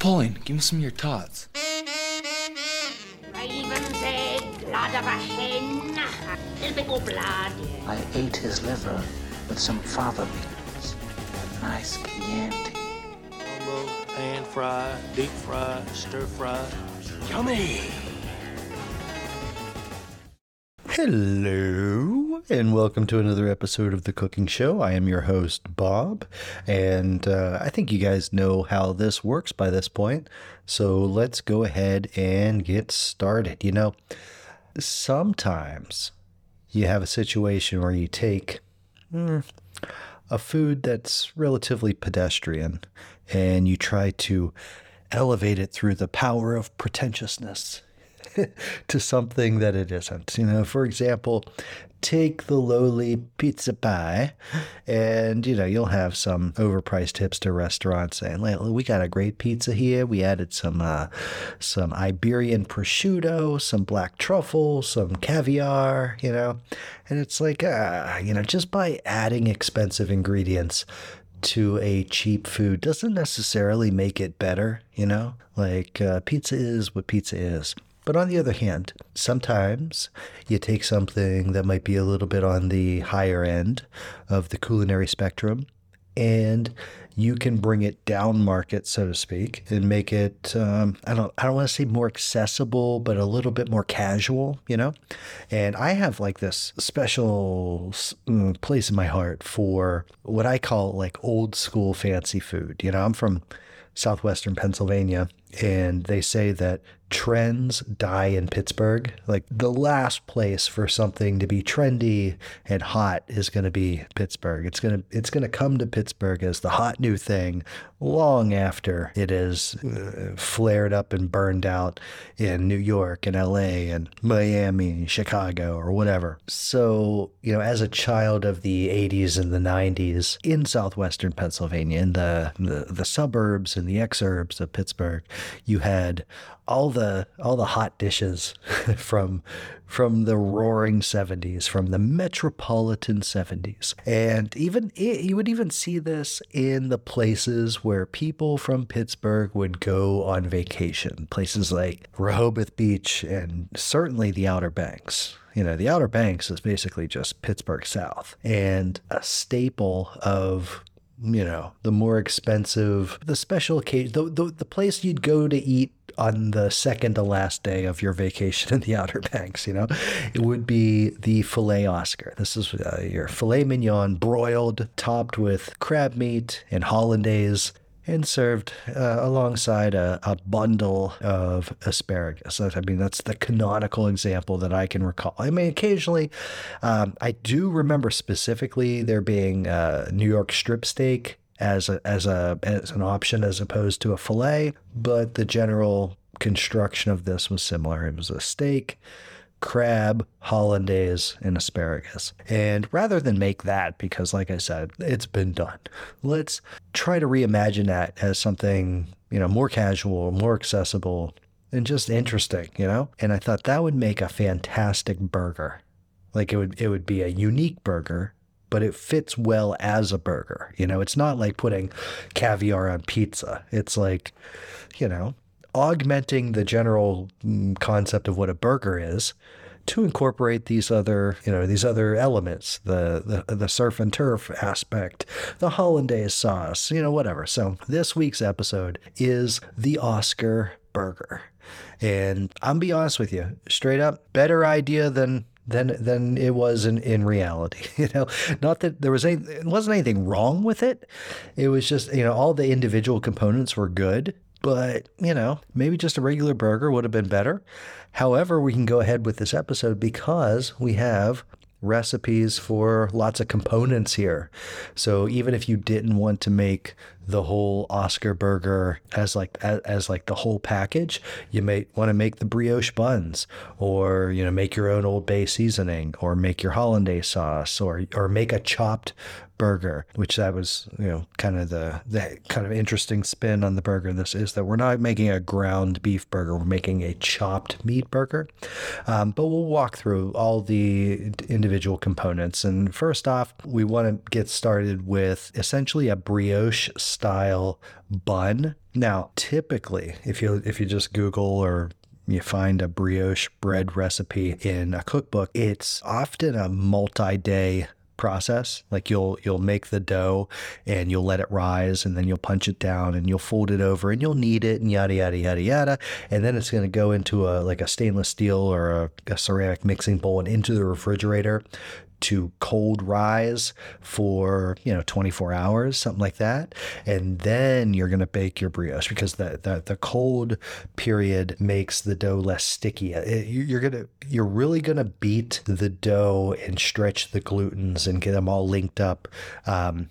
Pauline, give me some of your tots. Raven's egg, blood of a hen, a little bit more blood. I ate his liver with some fava beans. A nice Chianti. Combo, pan fry, deep fry, stir fry. Yummy! Hello, and welcome to another episode of The Cooking Show. I am your host, Bob, and uh, I think you guys know how this works by this point. So let's go ahead and get started. You know, sometimes you have a situation where you take mm, a food that's relatively pedestrian and you try to elevate it through the power of pretentiousness to something that it isn't. You know, for example, take the lowly pizza pie, and you know you'll have some overpriced hipster restaurants saying, "We got a great pizza here. We added some uh, some Iberian prosciutto, some black truffle, some caviar." You know, and it's like, uh, you know, just by adding expensive ingredients to a cheap food doesn't necessarily make it better. You know, like uh, pizza is what pizza is. But on the other hand, sometimes you take something that might be a little bit on the higher end of the culinary spectrum and you can bring it down market, so to speak, and make it um, I don't I don't want to say more accessible, but a little bit more casual, you know. And I have like this special mm, place in my heart for what I call like old school fancy food. You know, I'm from southwestern Pennsylvania, and they say that trends die in Pittsburgh. Like the last place for something to be trendy and hot is going to be Pittsburgh. It's going to it's going to come to Pittsburgh as the hot new thing long after it is uh, flared up and burned out in New York and LA and Miami and Chicago or whatever. So, you know, as a child of the 80s and the 90s in southwestern Pennsylvania in the the, the suburbs and the exurbs of Pittsburgh, you had all the all the hot dishes from from the roaring 70s from the metropolitan 70s and even you would even see this in the places where people from Pittsburgh would go on vacation. Places like Rehoboth Beach and certainly the Outer Banks. You know, the Outer Banks is basically just Pittsburgh South. And a staple of you know, the more expensive, the special occasion, the, the, the place you'd go to eat on the second to last day of your vacation in the Outer Banks, you know, it would be the filet Oscar. This is uh, your filet mignon broiled, topped with crab meat and hollandaise and served uh, alongside a, a, bundle of asparagus. I mean, that's the canonical example that I can recall. I mean, occasionally, um, I do remember specifically there being a New York strip steak as a, as a as an option as opposed to a fillet, but the general construction of this was similar. It was a steak crab, hollandaise, and asparagus. And rather than make that, because like I said, it's been done, let's try to reimagine that as something, you know, more casual, more accessible, and just interesting, you know? And I thought that would make a fantastic burger. Like it would it would be a unique burger, but it fits well as a burger. You know, it's not like putting caviar on pizza. It's like, you know, augmenting the general mm, concept of what a burger is to incorporate these other, you know, these other elements, the, the the surf and turf aspect, the hollandaise sauce, you know, whatever. So this week's episode is the Oscar burger. And I'm be honest with you, straight up, better idea than than than it was in, in reality. You know, not that there was any it wasn't anything wrong with it. It was just, you know, all the individual components were good but, you know, maybe just a regular burger would have been better. However, we can go ahead with this episode because we have recipes for lots of components here. So even if you didn't want to make the whole Oscar burger as like as, as, like the whole package, you may want to make the brioche buns or you know make your own old bay seasoning or make your hollandaise sauce or or make a chopped burger, which that was, you know, kind of the, the kind of interesting spin on the burger. This is that we're not making a ground beef burger, we're making a chopped meat burger. Um, but we'll walk through all the individual components. And first off, we want to get started with essentially a brioche style bun Now, typically, if you if you just Google or you find a brioche bread recipe in a cookbook, it's often a multi-day process. Like you'll you'll make the dough and you'll let it rise and then you'll punch it down and you'll fold it over and you'll knead it and yada yada yada yada. And then it's going to go into a like a stainless steel or a, a ceramic mixing bowl and into the refrigerator to cold rise for you know 24 hours something like that. And then you're going to bake your brioche because the, the the cold period makes the dough less sticky. It- you- you're going to you're really going to beat the dough and stretch the glutens and get them all linked up um,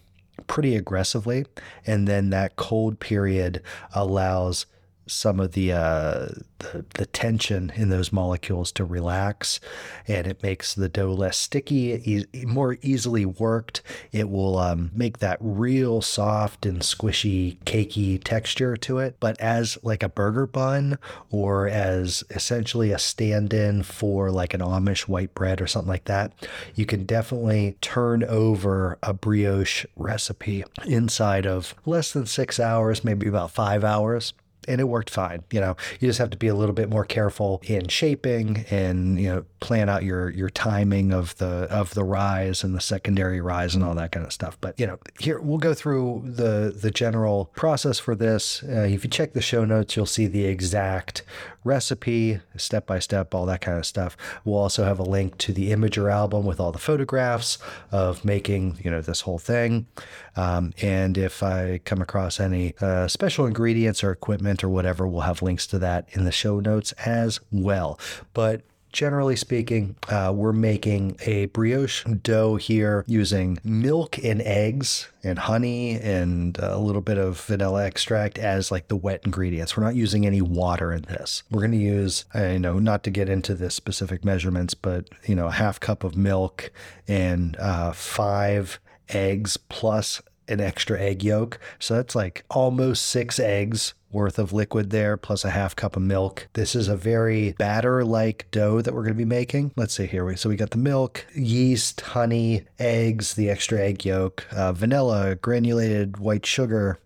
pretty aggressively. And then that cold period allows some of the, uh, the the tension in those molecules to relax, and it makes the dough less sticky, e- more easily worked. It will um, make that real soft and squishy, cakey texture to it. But as like a burger bun, or as essentially a stand-in for like an Amish white bread or something like that, you can definitely turn over a brioche recipe inside of less than six hours, maybe about five hours and it worked fine. You know, you just have to be a little bit more careful in shaping and you know plan out your your timing of the of the rise and the secondary rise and all that kind of stuff. But you know, here we'll go through the the general process for this. Uh, if you check the show notes, you'll see the exact recipe, step by step, all that kind of stuff. We'll also have a link to the Imgur album with all the photographs of making you know this whole thing. Um, and if I come across any uh, special ingredients or equipment or whatever, we'll have links to that in the show notes as well. But generally speaking, uh, we're making a brioche dough here using milk and eggs and honey and a little bit of vanilla extract as like the wet ingredients. We're not using any water in this. We're going to use, I know, not to get into the specific measurements, but you know, a half cup of milk and uh, five eggs plus an extra egg yolk. So that's like almost six eggs worth of liquid there, plus a half cup of milk. This is a very batter like dough that we're going to be making. Let's see here. So we got the milk, yeast, honey, eggs, the extra egg yolk, uh, vanilla, granulated white sugar,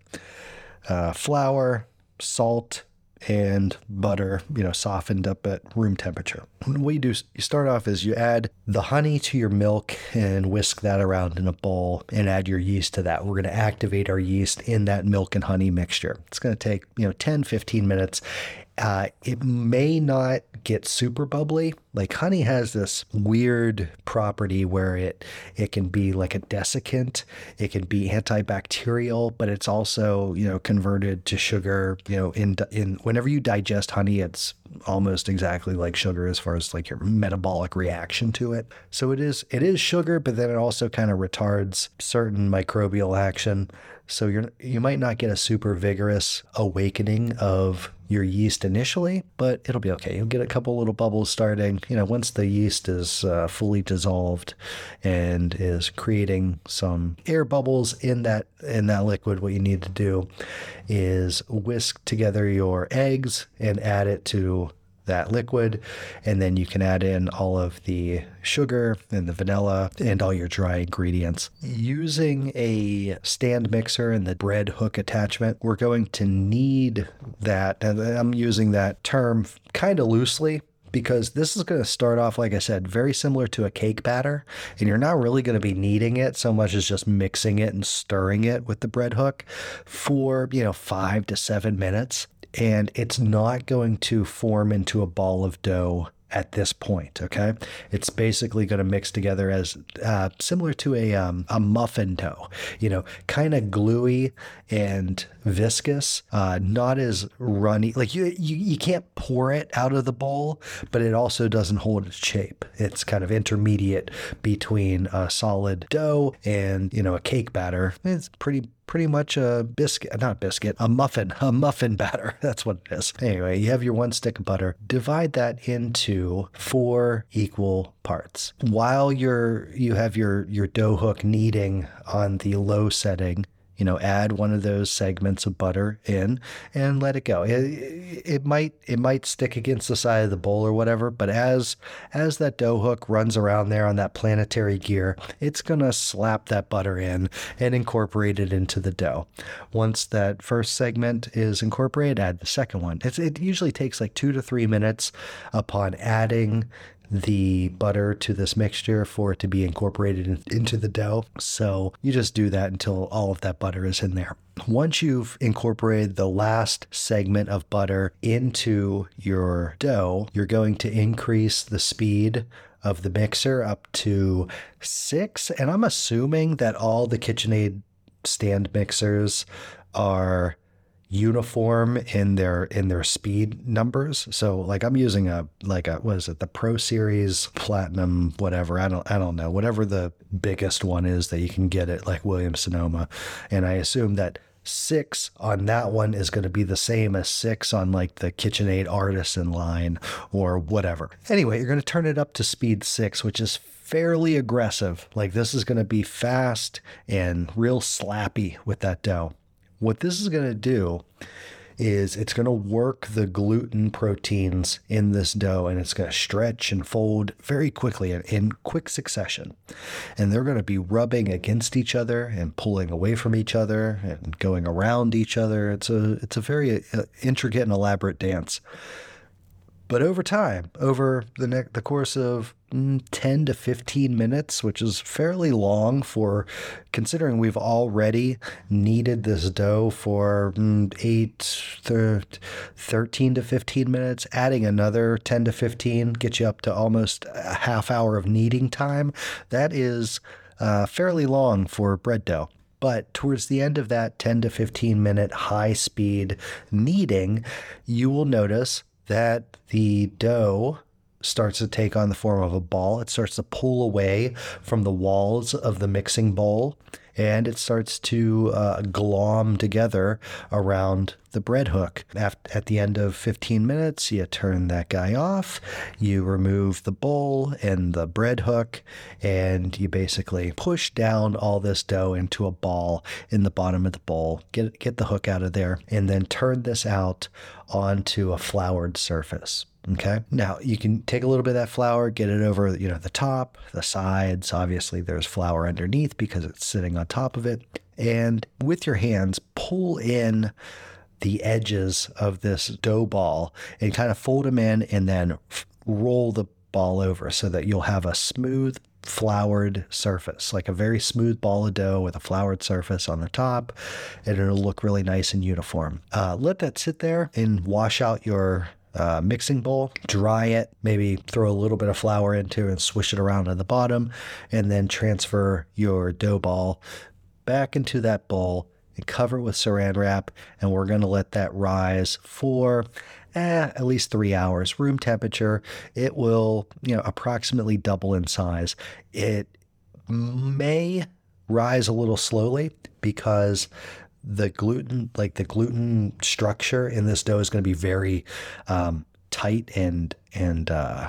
uh, flour, salt, and butter, you know, softened up at room temperature. What you do you start off is you add the honey to your milk and whisk that around in a bowl and add your yeast to that. We're going to activate our yeast in that milk and honey mixture. It's going to take, you know, 10, 15 minutes. Uh, it may not get super bubbly. Like honey has this weird property where it it can be like a desiccant, it can be antibacterial, but it's also you know converted to sugar. You know, in in whenever you digest honey, it's almost exactly like sugar as far as like your metabolic reaction to it. So it is it is sugar, but then it also kind of retards certain microbial action. So you're you might not get a super vigorous awakening of your yeast initially, but it'll be okay. You'll get a couple little bubbles starting. You know, once the yeast is uh, fully dissolved and is creating some air bubbles in that in that liquid, what you need to do is whisk together your eggs and add it to that liquid. And then you can add in all of the sugar and the vanilla and all your dry ingredients. Using a stand mixer and the bread hook attachment we're going to knead that and i'm using that term kind of loosely because this is going to start off, like I said, very similar to a cake batter. And you're not really going to be kneading it so much as just mixing it and stirring it with the bread hook for, you know, five to seven minutes. And it's not going to form into a ball of dough at this point. Okay, it's basically going to mix together as uh, similar to a um, a muffin dough. You know, kind of gluey and viscous, uh, not as runny. Like you, you you can't pour it out of the bowl, but it also doesn't hold its shape. It's kind of intermediate between a solid dough and you know a cake batter. It's pretty pretty much a biscuit, uh, not biscuit, a muffin, a muffin batter. That's what it is. Anyway, you have your one stick of butter. Divide that into four equal parts. While you're you have your your dough hook kneading on the low setting, you know, add one of those segments of butter in and let it go. It, it might it might stick against the side of the bowl or whatever, but as as that dough hook runs around there on that planetary gear, it's gonna slap that butter in and incorporate it into the dough. Once that first segment is incorporated, add the second one. It's, it usually takes like two to three minutes upon adding the butter to this mixture for it to be incorporated in, into the dough. So you just do that until all of that butter is in there. Once you've incorporated the last segment of butter into your dough, you're going to increase the speed of the mixer up to six. And I'm assuming that all the KitchenAid stand mixers are uniform in their in their speed numbers. So like I'm using a like a what is it the Pro Series Platinum whatever I don't I don't know whatever the biggest one is that you can get at like Williams Sonoma, and I assume that six on that one is going to be the same as six on like the KitchenAid Artisan line or whatever. Anyway, you're going to turn it up to speed six, which is fairly aggressive. Like this is going to be fast and real slappy with that dough. What this is going to do is it's going to work the gluten proteins in this dough and it's going to stretch and fold very quickly in, in quick succession. And they're going to be rubbing against each other and pulling away from each other and going around each other. It's a it's a very uh, intricate and elaborate dance. But over time, over the ne- the course of 10 to 15 minutes, which is fairly long for considering we've already kneaded this dough for mm, 8 13 to 15 minutes, adding another 10 to 15 gets you up to almost a half hour of kneading time. That is uh, fairly long for bread dough. But towards the end of that 10 to 15 minute high speed kneading, you will notice that the dough starts to take on the form of a ball. It starts to pull away from the walls of the mixing bowl and it starts to uh, glom together around the bread hook. At the end of 15 minutes, you turn that guy off, you remove the bowl and the bread hook, and you basically push down all this dough into a ball in the bottom of the bowl. Get, get the hook out of there, and then turn this out onto a floured surface. Okay. Now you can take a little bit of that flour, get it over, you know, the top, the sides. Obviously, there's flour underneath because it's sitting on top of it. And with your hands, pull in the edges of this dough ball and kind of fold them in and then roll the ball over so that you'll have a smooth floured surface, like a very smooth ball of dough with a floured surface on the top, and it'll look really nice and uniform. Uh, let that sit there and wash out your uh, mixing bowl, dry it, maybe throw a little bit of flour into it and swish it around on the bottom, and then transfer your dough ball back into that bowl and cover it with saran wrap. And we're going to let that rise for eh, at least three hours, room temperature. It will, you know, approximately double in size. It may rise a little slowly because the gluten, like the gluten structure in this dough is going to be very um, tight and and uh,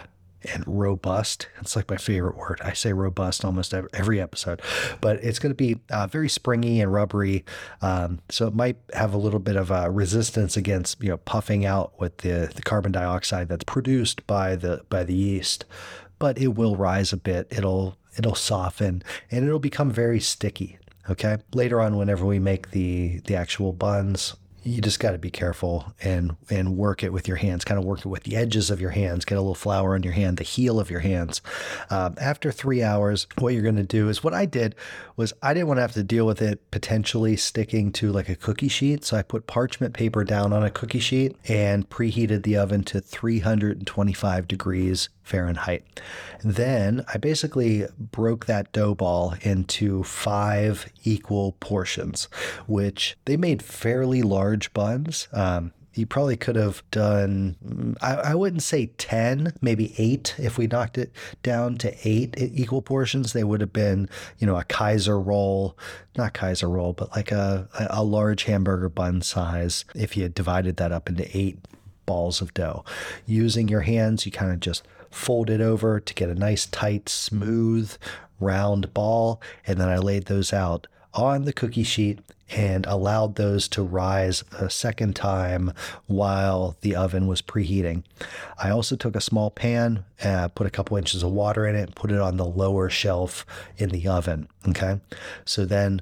and robust. It's like my favorite word. I say robust almost every episode, but it's going to be uh, very springy and rubbery. Um, so it might have a little bit of resistance against you know puffing out with the the carbon dioxide that's produced by the by the yeast, but it will rise a bit. It'll it'll soften and it'll become very sticky. Okay. Later on, whenever we make the the actual buns, you just got to be careful and and work it with your hands. Kind of work it with the edges of your hands. Get a little flour on your hand, the heel of your hands. Um, after three hours, what you're going to do is what I did was I didn't want to have to deal with it potentially sticking to like a cookie sheet. So I put parchment paper down on a cookie sheet and preheated the oven to 325 degrees Fahrenheit. Then I basically broke that dough ball into five equal portions, which they made fairly large buns. Um, you probably could have done, I, I, wouldn't say 10, maybe eight. If we knocked it down to eight equal portions, they would have been, you know, a Kaiser roll, not Kaiser roll, but like a, a large hamburger bun size. If you had divided that up into eight balls of dough, using your hands, you kind of just fold it over to get a nice, tight, smooth, round ball. And then I laid those out on the cookie sheet and allowed those to rise a second time while the oven was preheating. I also took a small pan, uh, put a couple inches of water in it, put it on the lower shelf in the oven. Okay. So then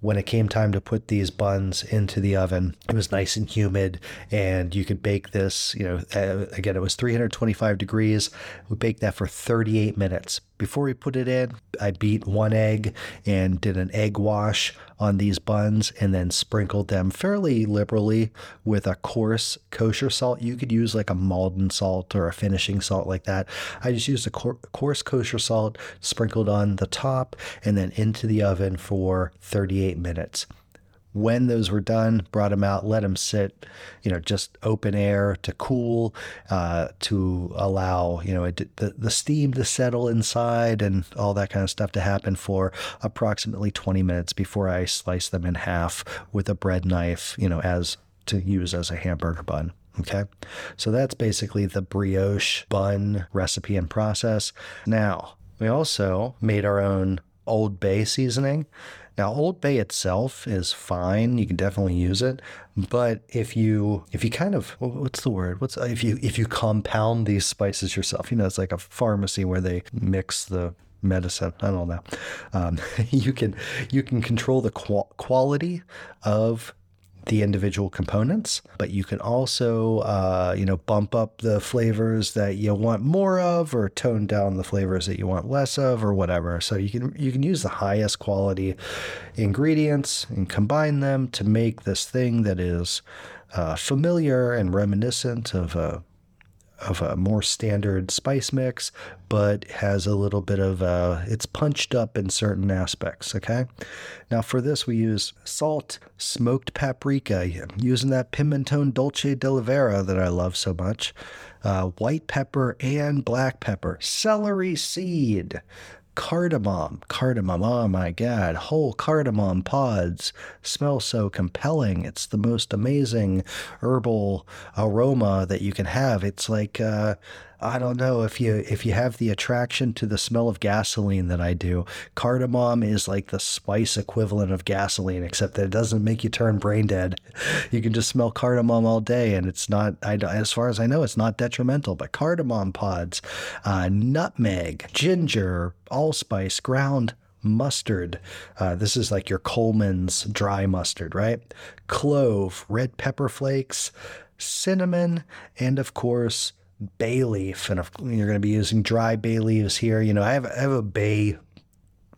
when it came time to put these buns into the oven, it was nice and humid, and you could bake this. You know, uh, again, it was 325 degrees. We baked that for 38 minutes. Before we put it in, I beat one egg and did an egg wash on these buns, and then sprinkled them fairly liberally with a coarse kosher salt. You could use like a Maldon salt or a finishing salt like that. I just used a coarse kosher salt, sprinkled on the top, and then into the oven for 38 minutes when those were done, brought them out, let them sit, you know, just open air to cool, uh, to allow, you know, it, the, the steam to settle inside and all that kind of stuff to happen for approximately 20 minutes before I slice them in half with a bread knife, you know, as to use as a hamburger bun. Okay. So that's basically the brioche bun recipe and process. Now, we also made our own Old Bay seasoning. Now, Old Bay itself is fine. You can definitely use it, but if you if you kind of what's the word? What's if you if you compound these spices yourself? You know, it's like a pharmacy where they mix the medicine. I don't know. Um, you can you can control the qual- quality of the individual components, but you can also, uh, you know, bump up the flavors that you want more of, or tone down the flavors that you want less of, or whatever. So you can you can use the highest quality ingredients and combine them to make this thing that is uh, familiar and reminiscent of a of a more standard spice mix, but has a little bit of uh, it's punched up in certain aspects. Okay, now for this we use salt, smoked paprika, using that pimentone dolce de la vera that I love so much, uh, white pepper and black pepper, celery seed, cardamom. Cardamom, oh my God, whole cardamom pods smell so compelling. It's the most amazing herbal aroma that you can have. It's like, uh, I don't know if you if you have the attraction to the smell of gasoline that I do. Cardamom is like the spice equivalent of gasoline, except that it doesn't make you turn brain dead. You can just smell cardamom all day, and it's not. I, as far as I know, it's not detrimental. But cardamom pods, uh, nutmeg, ginger, allspice, ground mustard. Uh, this is like your Colman's dry mustard, right? Clove, red pepper flakes, cinnamon, and of course, bay leaf, and you're going to be using dry bay leaves here, you know, I have, I have a bay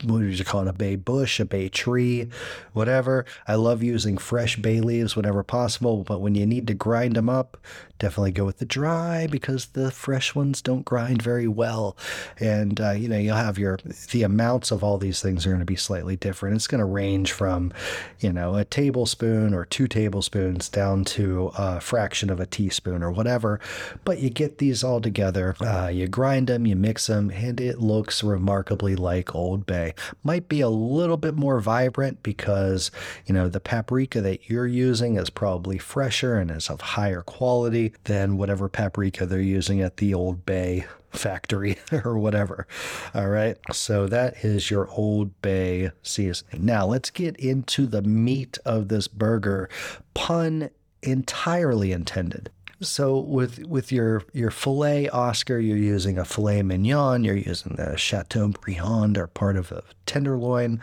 what would you call it, a bay bush, a bay tree, whatever. I love using fresh bay leaves whenever possible, but when you need to grind them up, definitely go with the dry because the fresh ones don't grind very well. And, uh, you know, you'll have your, the amounts of all these things are going to be slightly different. It's going to range from, you know, a tablespoon or two tablespoons down to a fraction of a teaspoon or whatever. But you get these all together, uh, you grind them, you mix them, and it looks remarkably like Old Bay might be a little bit more vibrant because, you know, the paprika that you're using is probably fresher and is of higher quality than whatever paprika they're using at the Old Bay factory or whatever. All right. So that is your Old Bay seasoning. Now let's get into the meat of this burger. Pun entirely intended. So with with your your filet Oscar, you're using a filet mignon. You're using the Chateaubriand or part of a tenderloin.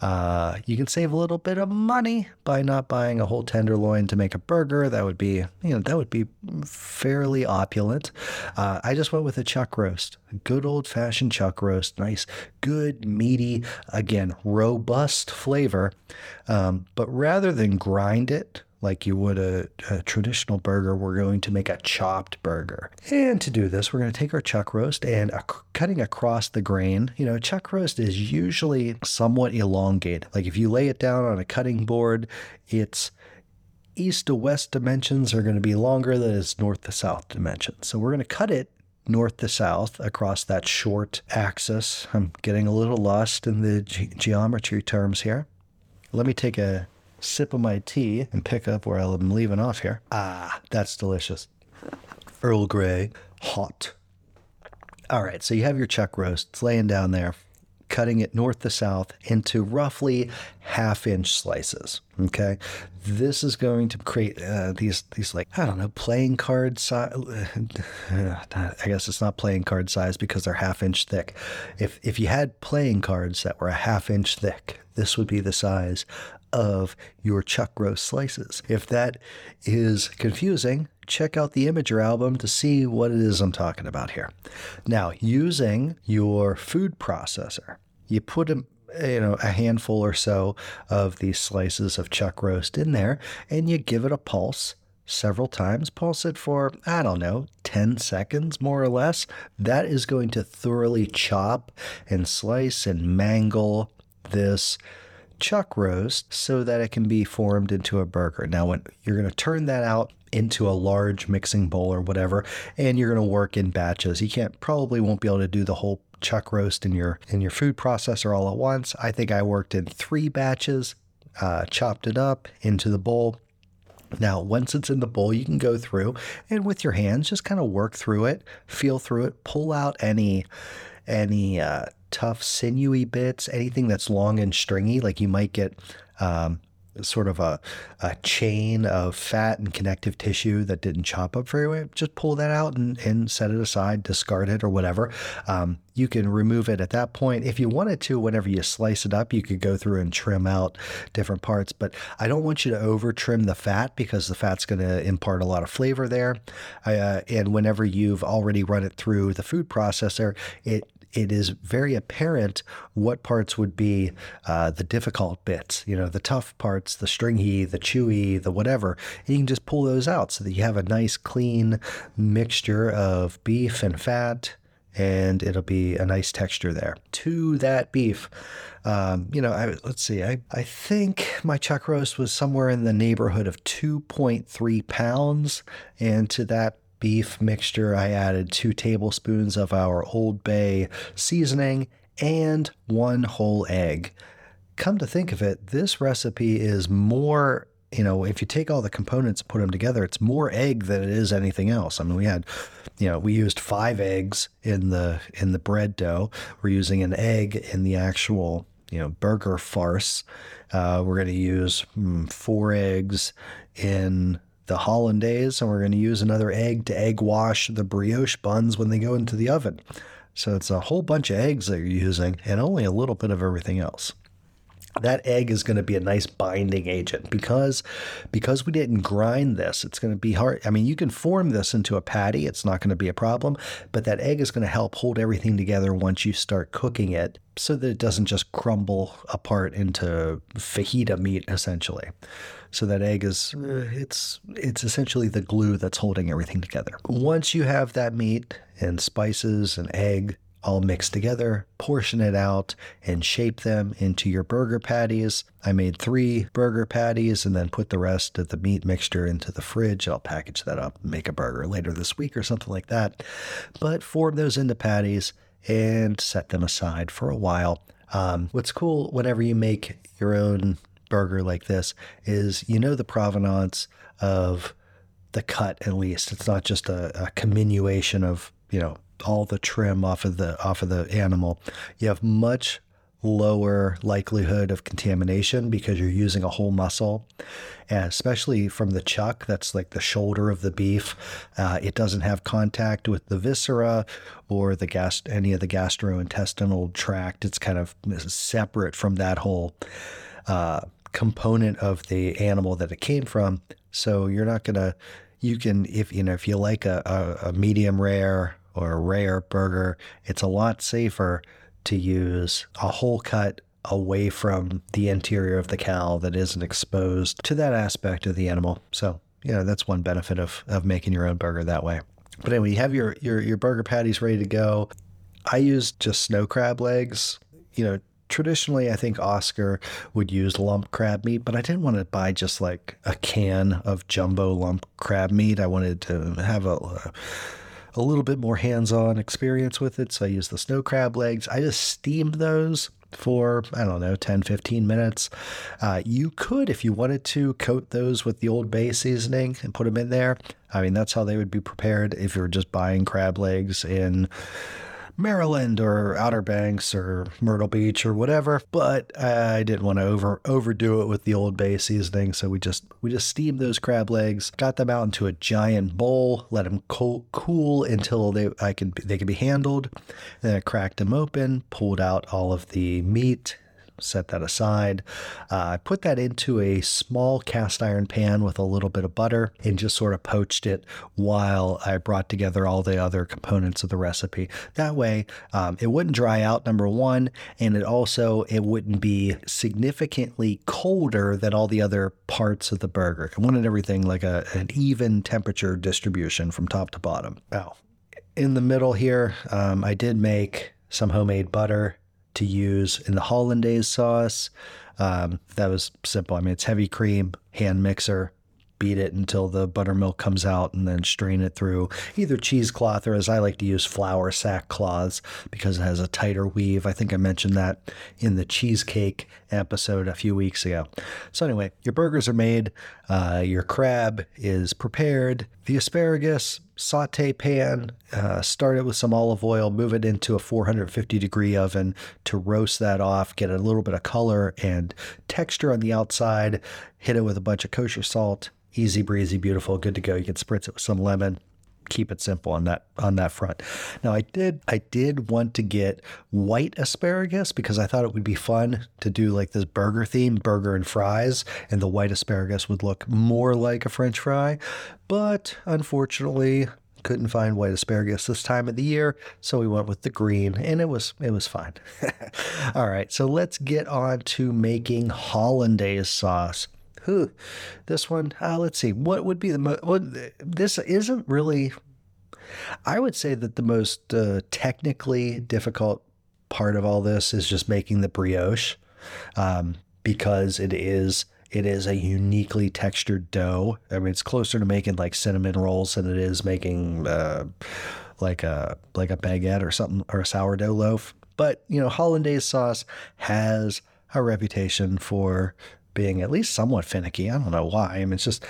Uh, you can save a little bit of money by not buying a whole tenderloin to make a burger. That would be, you know, that would be fairly opulent. Uh, I just went with a chuck roast, a good old fashioned chuck roast, nice, good, meaty, again, robust flavor. Um, but rather than grind it like you would a, a, traditional burger, we're going to make a chopped burger. And to do this, we're going to take our chuck roast and a, cutting across the grain. You know, chuck roast is usually somewhat elongated. Like if you lay it down on a cutting board, it's east to west dimensions are going to be longer than its north to south dimensions. So we're going to cut it north to south across that short axis. I'm getting a little lost in the ge- geometry terms here. Let me take a sip of my tea and pick up where I'm leaving off here. Ah, that's delicious. Earl Grey, hot. All right, so you have your chuck roast. It's laying down there. cutting it north to south into roughly half inch slices. Okay, this is going to create uh, these these like I don't know playing card size. I guess it's not playing card size because they're half inch thick. If if you had playing cards that were a half inch thick, this would be the size of your chuck roast slices. If that is confusing, check out the Imgur album to see what it is I'm talking about here. Now, using your food processor, you put a you know a handful or so of these slices of chuck roast in there and you give it a pulse several times pulse it for i don't know 10 seconds more or less that is going to thoroughly chop and slice and mangle this chuck roast so that it can be formed into a burger. Now, when you're going to turn that out into a large mixing bowl or whatever, and you're going to work in batches. You can't probably won't be able to do the whole chuck roast in your in your food processor all at once. I think I worked in three batches, uh, chopped it up into the bowl. Now, once it's in the bowl, you can go through and with your hands just kind of work through it, feel through it, pull out any any uh, tough, sinewy bits, anything that's long and stringy, like you might get um, sort of a, a chain of fat and connective tissue that didn't chop up very well, just pull that out and, and set it aside, discard it or whatever. Um, you can remove it at that point. If you wanted to, whenever you slice it up, you could go through and trim out different parts. But I don't want you to over trim the fat because the fat's going to impart a lot of flavor there. Uh, and whenever you've already run it through the food processor, it it is very apparent what parts would be uh, the difficult bits, you know, the tough parts, the stringy, the chewy, the whatever. And you can just pull those out so that you have a nice, clean mixture of beef and fat, and it'll be a nice texture there. To that beef, um, you know, I, let's see, I, I think my chuck roast was somewhere in the neighborhood of 2.3 pounds. And to that beef mixture, I added two tablespoons of our Old Bay seasoning and one whole egg. Come to think of it, this recipe is more, you know, if you take all the components and put them together, it's more egg than it is anything else. I mean, we had, you know, we used five eggs in the in the bread dough. We're using an egg in the actual, you know, burger farce. Uh, we're going to use mm, four eggs in the hollandaise, and we're going to use another egg to egg wash the brioche buns when they go into the oven. So it's a whole bunch of eggs that you're using and only a little bit of everything else that egg is going to be a nice binding agent because because we didn't grind this it's going to be hard i mean you can form this into a patty it's not going to be a problem but that egg is going to help hold everything together once you start cooking it so that it doesn't just crumble apart into fajita meat essentially so that egg is uh, it's it's essentially the glue that's holding everything together. Once you have that meat and spices and egg all mixed together, portion it out, and shape them into your burger patties. I made three burger patties and then put the rest of the meat mixture into the fridge. I'll package that up and make a burger later this week or something like that. But form those into patties and set them aside for a while. Um, what's cool whenever you make your own burger like this is you know the provenance of the cut at least. It's not just a, a of you know all the trim off of the off of the animal. You have much lower likelihood of contamination because you're using a whole muscle, and especially from the chuck, that's like the shoulder of the beef. Uh, it doesn't have contact with the viscera or the gas, any of the gastrointestinal tract. It's kind of separate from that whole uh, component of the animal that it came from. So you're not gonna. You can if you know if you like a, a, a medium rare or a rare burger, it's a lot safer to use a whole cut away from the interior of the cow that isn't exposed to that aspect of the animal. So, you know, that's one benefit of, of making your own burger that way. But anyway, you have your, your, your burger patties ready to go. I used just snow crab legs. You know, traditionally, I think Oscar would use lump crab meat, but I didn't want to buy just like a can of jumbo lump crab meat. I wanted to have a, a little bit more hands on experience with it. So I used the snow crab legs. I just steamed those for, I don't know, 10, 15 minutes. Uh, you could, if you wanted to, coat those with the Old Bay seasoning and put them in there. I mean, that's how they would be prepared if you were just buying crab legs in Maryland or Outer Banks or Myrtle Beach or whatever. But I didn't want to over overdo it with the Old Bay seasoning, so we just we just steamed those crab legs, got them out into a giant bowl, let them cool, cool until they I could they could be handled. Then I cracked them open, pulled out all of the meat set that aside. Uh, I put that into a small cast iron pan with a little bit of butter and just sort of poached it while I brought together all the other components of the recipe. That way, um, it wouldn't dry out. Number one, and it also it wouldn't be significantly colder than all the other parts of the burger. I wanted everything like a, an even temperature distribution from top to bottom. Now, in the middle here, um, I did make some homemade butter to use in the hollandaise sauce. Um, that was simple. I mean, it's heavy cream, hand mixer, beat it until the buttermilk comes out and then strain it through either cheesecloth or as I like to use flour sack cloths because it has a tighter weave. I think I mentioned that in the cheesecake episode a few weeks ago. So anyway, your burgers are made, uh, your crab is prepared, the asparagus saute pan, uh, start it with some olive oil, move it into a 450 degree oven to roast that off, get a little bit of color and texture on the outside, hit it with a bunch of kosher salt, easy breezy, beautiful, good to go. You can spritz it with some lemon. Keep it simple on that on that front. Now I did I did want to get white asparagus because I thought it would be fun to do like this burger theme, burger and fries, and the white asparagus would look more like a French fry. But unfortunately, couldn't find white asparagus this time of the year, so we went with the green, and it was it was fine. All right, so let's get on to making hollandaise sauce. This one, uh, let's see, what would be the most? Well, this isn't really. I would say that the most uh, technically difficult part of all this is just making the brioche, um, because it is it is a uniquely textured dough. I mean, it's closer to making like cinnamon rolls than it is making uh, like a like a baguette or something or a sourdough loaf. But you know, hollandaise sauce has a reputation for being at least somewhat finicky. I don't know why. I mean, it's just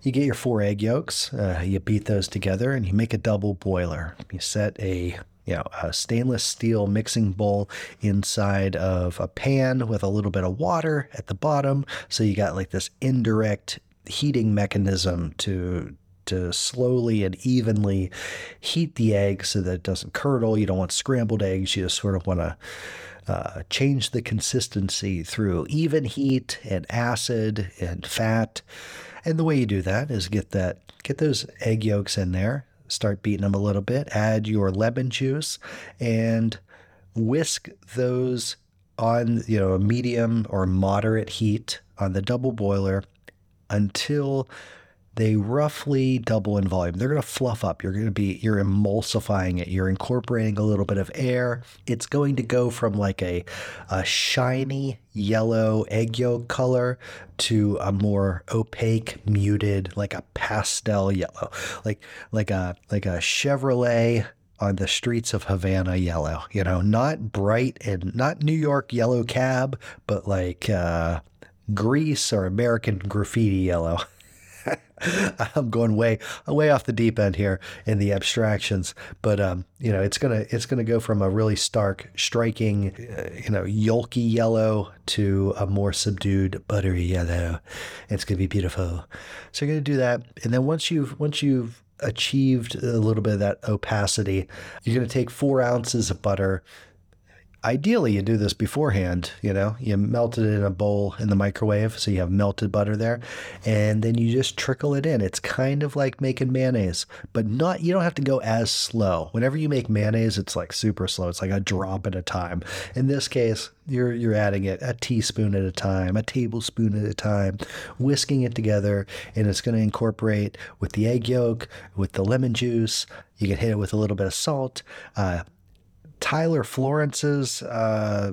you get your four egg yolks, uh, you beat those together, and you make a double boiler. You set a you know, a stainless steel mixing bowl inside of a pan with a little bit of water at the bottom. So you got like this indirect heating mechanism to to slowly and evenly heat the egg so that it doesn't curdle. You don't want scrambled eggs. You just sort of want to uh, change the consistency through even heat and acid and fat. And the way you do that is get that get those egg yolks in there, start beating them a little bit, add your lemon juice, and whisk those on you know a medium or moderate heat on the double boiler until they roughly double in volume. They're going to fluff up. You're going to be you're emulsifying it. You're incorporating a little bit of air. It's going to go from like a a shiny yellow egg yolk color to a more opaque, muted, like a pastel yellow, like like a like a Chevrolet on the streets of Havana yellow. You know, not bright and not New York yellow cab, but like uh, Grease or American graffiti yellow. I'm going way way off the deep end here in the abstractions, but um, you know, it's gonna it's gonna go from a really stark, striking, uh, you know, yolky yellow to a more subdued, buttery yellow. It's gonna be beautiful. So you're gonna do that, and then once you've once you've achieved a little bit of that opacity, you're gonna take four ounces of butter ideally you do this beforehand you know? You melt it in a bowl in the microwave so you have melted butter there and then you just trickle it in. It's kind of like making mayonnaise but not you don't have to go as slow. Whenever you make mayonnaise it's like super slow. It's like a drop at a time. In this case you're you're adding it a teaspoon at a time a tablespoon at a time whisking it together and it's going to incorporate with the egg yolk with the lemon juice. You can hit it with a little bit of salt uh, Tyler Florence's uh,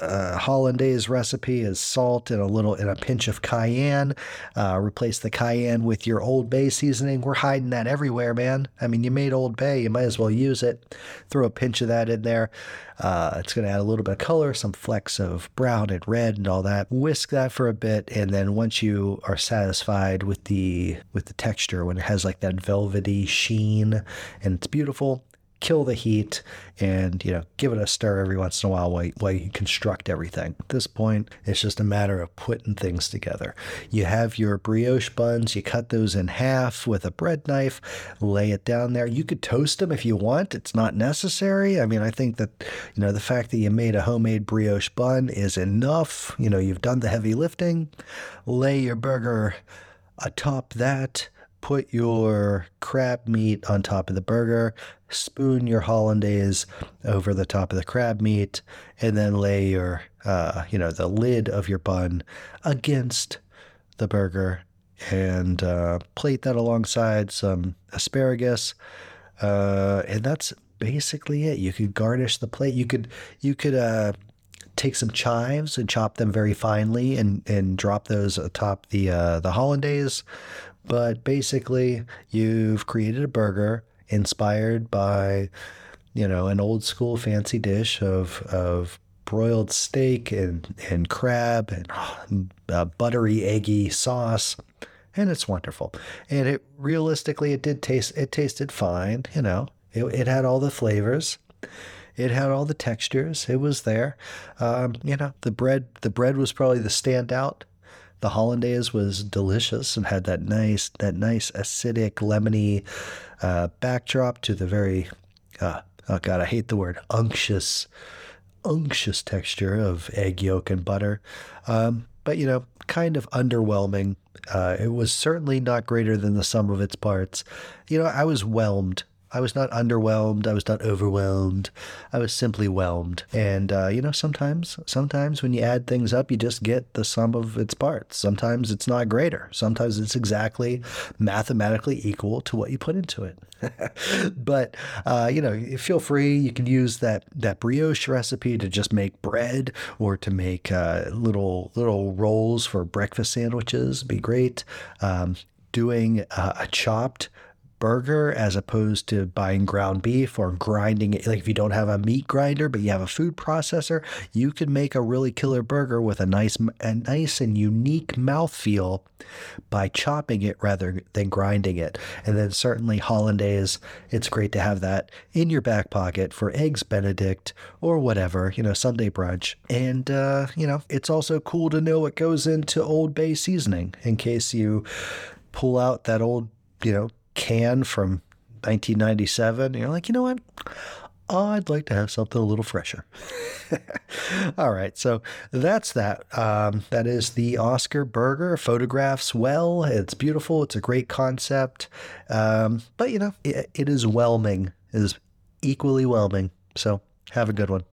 uh, hollandaise recipe is salt and a little and a pinch of cayenne. Uh, replace the cayenne with your Old Bay seasoning. We're hiding that everywhere, man. I mean, you made Old Bay, you might as well use it. Throw a pinch of that in there. Uh, it's going to add a little bit of color, some flecks of brown and red and all that. Whisk that for a bit, and then once you are satisfied with the with the texture, when it has like that velvety sheen and it's beautiful, kill the heat and you know give it a stir every once in a while while, while you construct everything. At this point it's just a matter of putting things together. You have your brioche buns. You cut those in half with a bread knife lay it down there. You could toast them if you want. It's not necessary. I mean i think that you know the fact that you made a homemade brioche bun is enough. You know you've done the heavy lifting. Lay your burger atop that put your crab meat on top of the burger, spoon your hollandaise over the top of the crab meat, and then lay your, uh, you know, the lid of your bun against the burger and uh, plate that alongside some asparagus. Uh, and that's basically it. You could garnish the plate. You could, you could, uh, take some chives and chop them very finely and, and drop those atop the uh, the hollandaise. But basically, you've created a burger inspired by, you know, an old school fancy dish of of broiled steak and and crab and uh, buttery eggy sauce and it's wonderful and it realistically it did taste it tasted fine you know it, it had all the flavors it had all the textures. It was there. Um, you know, the bread. The bread was probably the standout. The hollandaise was delicious and had that nice, that nice acidic, lemony uh, backdrop to the very. Uh, oh God, I hate the word unctuous, unctuous texture of egg yolk and butter. Um, but you know, kind of underwhelming. Uh, it was certainly not greater than the sum of its parts. You know, I was whelmed I was not underwhelmed. I was not overwhelmed. I was simply whelmed. And, uh, you know, sometimes, sometimes when you add things up, you just get the sum of its parts. Sometimes it's not greater. Sometimes it's exactly mathematically equal to what you put into it. but, uh, you know, feel free. You can use that, that brioche recipe to just make bread or to make uh, little, little rolls for breakfast sandwiches. Be great. Um, doing uh, a chopped burger as opposed to buying ground beef or grinding it. Like if you don't have a meat grinder, but you have a food processor, you can make a really killer burger with a nice, a nice and unique mouthfeel by chopping it rather than grinding it. And then certainly hollandaise, it's great to have that in your back pocket for eggs Benedict or whatever, you know, Sunday brunch. And, uh, you know, it's also cool to know what goes into Old Bay seasoning in case you pull out that old, you know, can from 1997. And you're like, you know what? I'd like to have something a little fresher. All right, so that's that. Um, that is the Oscar Burger. Photographs well. It's beautiful. It's a great concept. Um, but you know, it, it is whelming. It is equally whelming. So have a good one.